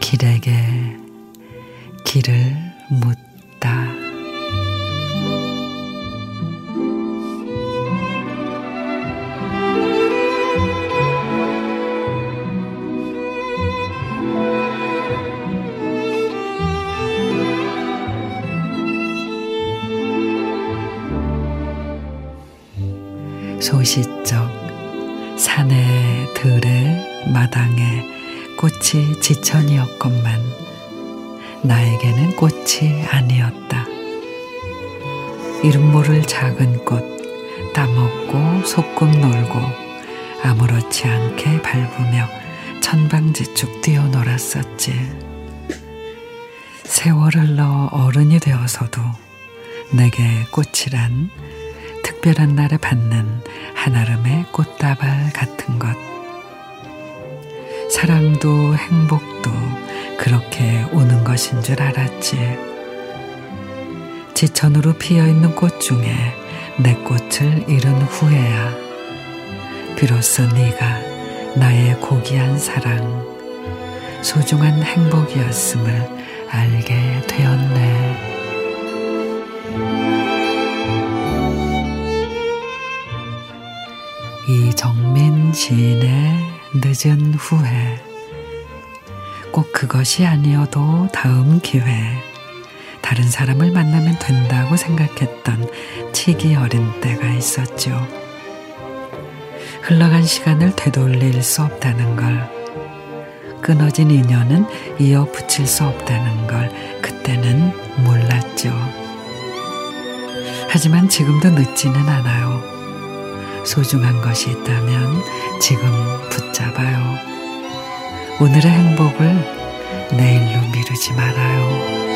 길에게 길을 묻 소시적 산에 들에 마당에 꽃이 지천이었건만 나에게는 꽃이 아니었다. 이름 모를 작은 꽃 따먹고 소꿉 놀고 아무렇지 않게 밟으며 천방지축 뛰어놀았었지. 세월 흘러 어른이 되어서도 내게 꽃이란 특별한 날에 받는 한아름의 꽃다발 같은 것. 사랑도 행복도 그렇게 오는 것인 줄 알았지. 지천으로 피어 있는 꽃 중에 내 꽃을 잃은 후에야 비로소 네가 나의 고귀한 사랑, 소중한 행복이었음을 알게 정민 시인의 늦은 후회. 꼭 그것이 아니어도 다음 기회. 다른 사람을 만나면 된다고 생각했던 치기 어린 때가 있었죠. 흘러간 시간을 되돌릴 수 없다는 걸, 끊어진 인연은 이어 붙일 수 없다는 걸 그때는 몰랐죠. 하지만 지금도 늦지는 않아요. 소중한 것이 있다면 지금 붙잡아요. 오늘의 행복을 내일로 미루지 말아요.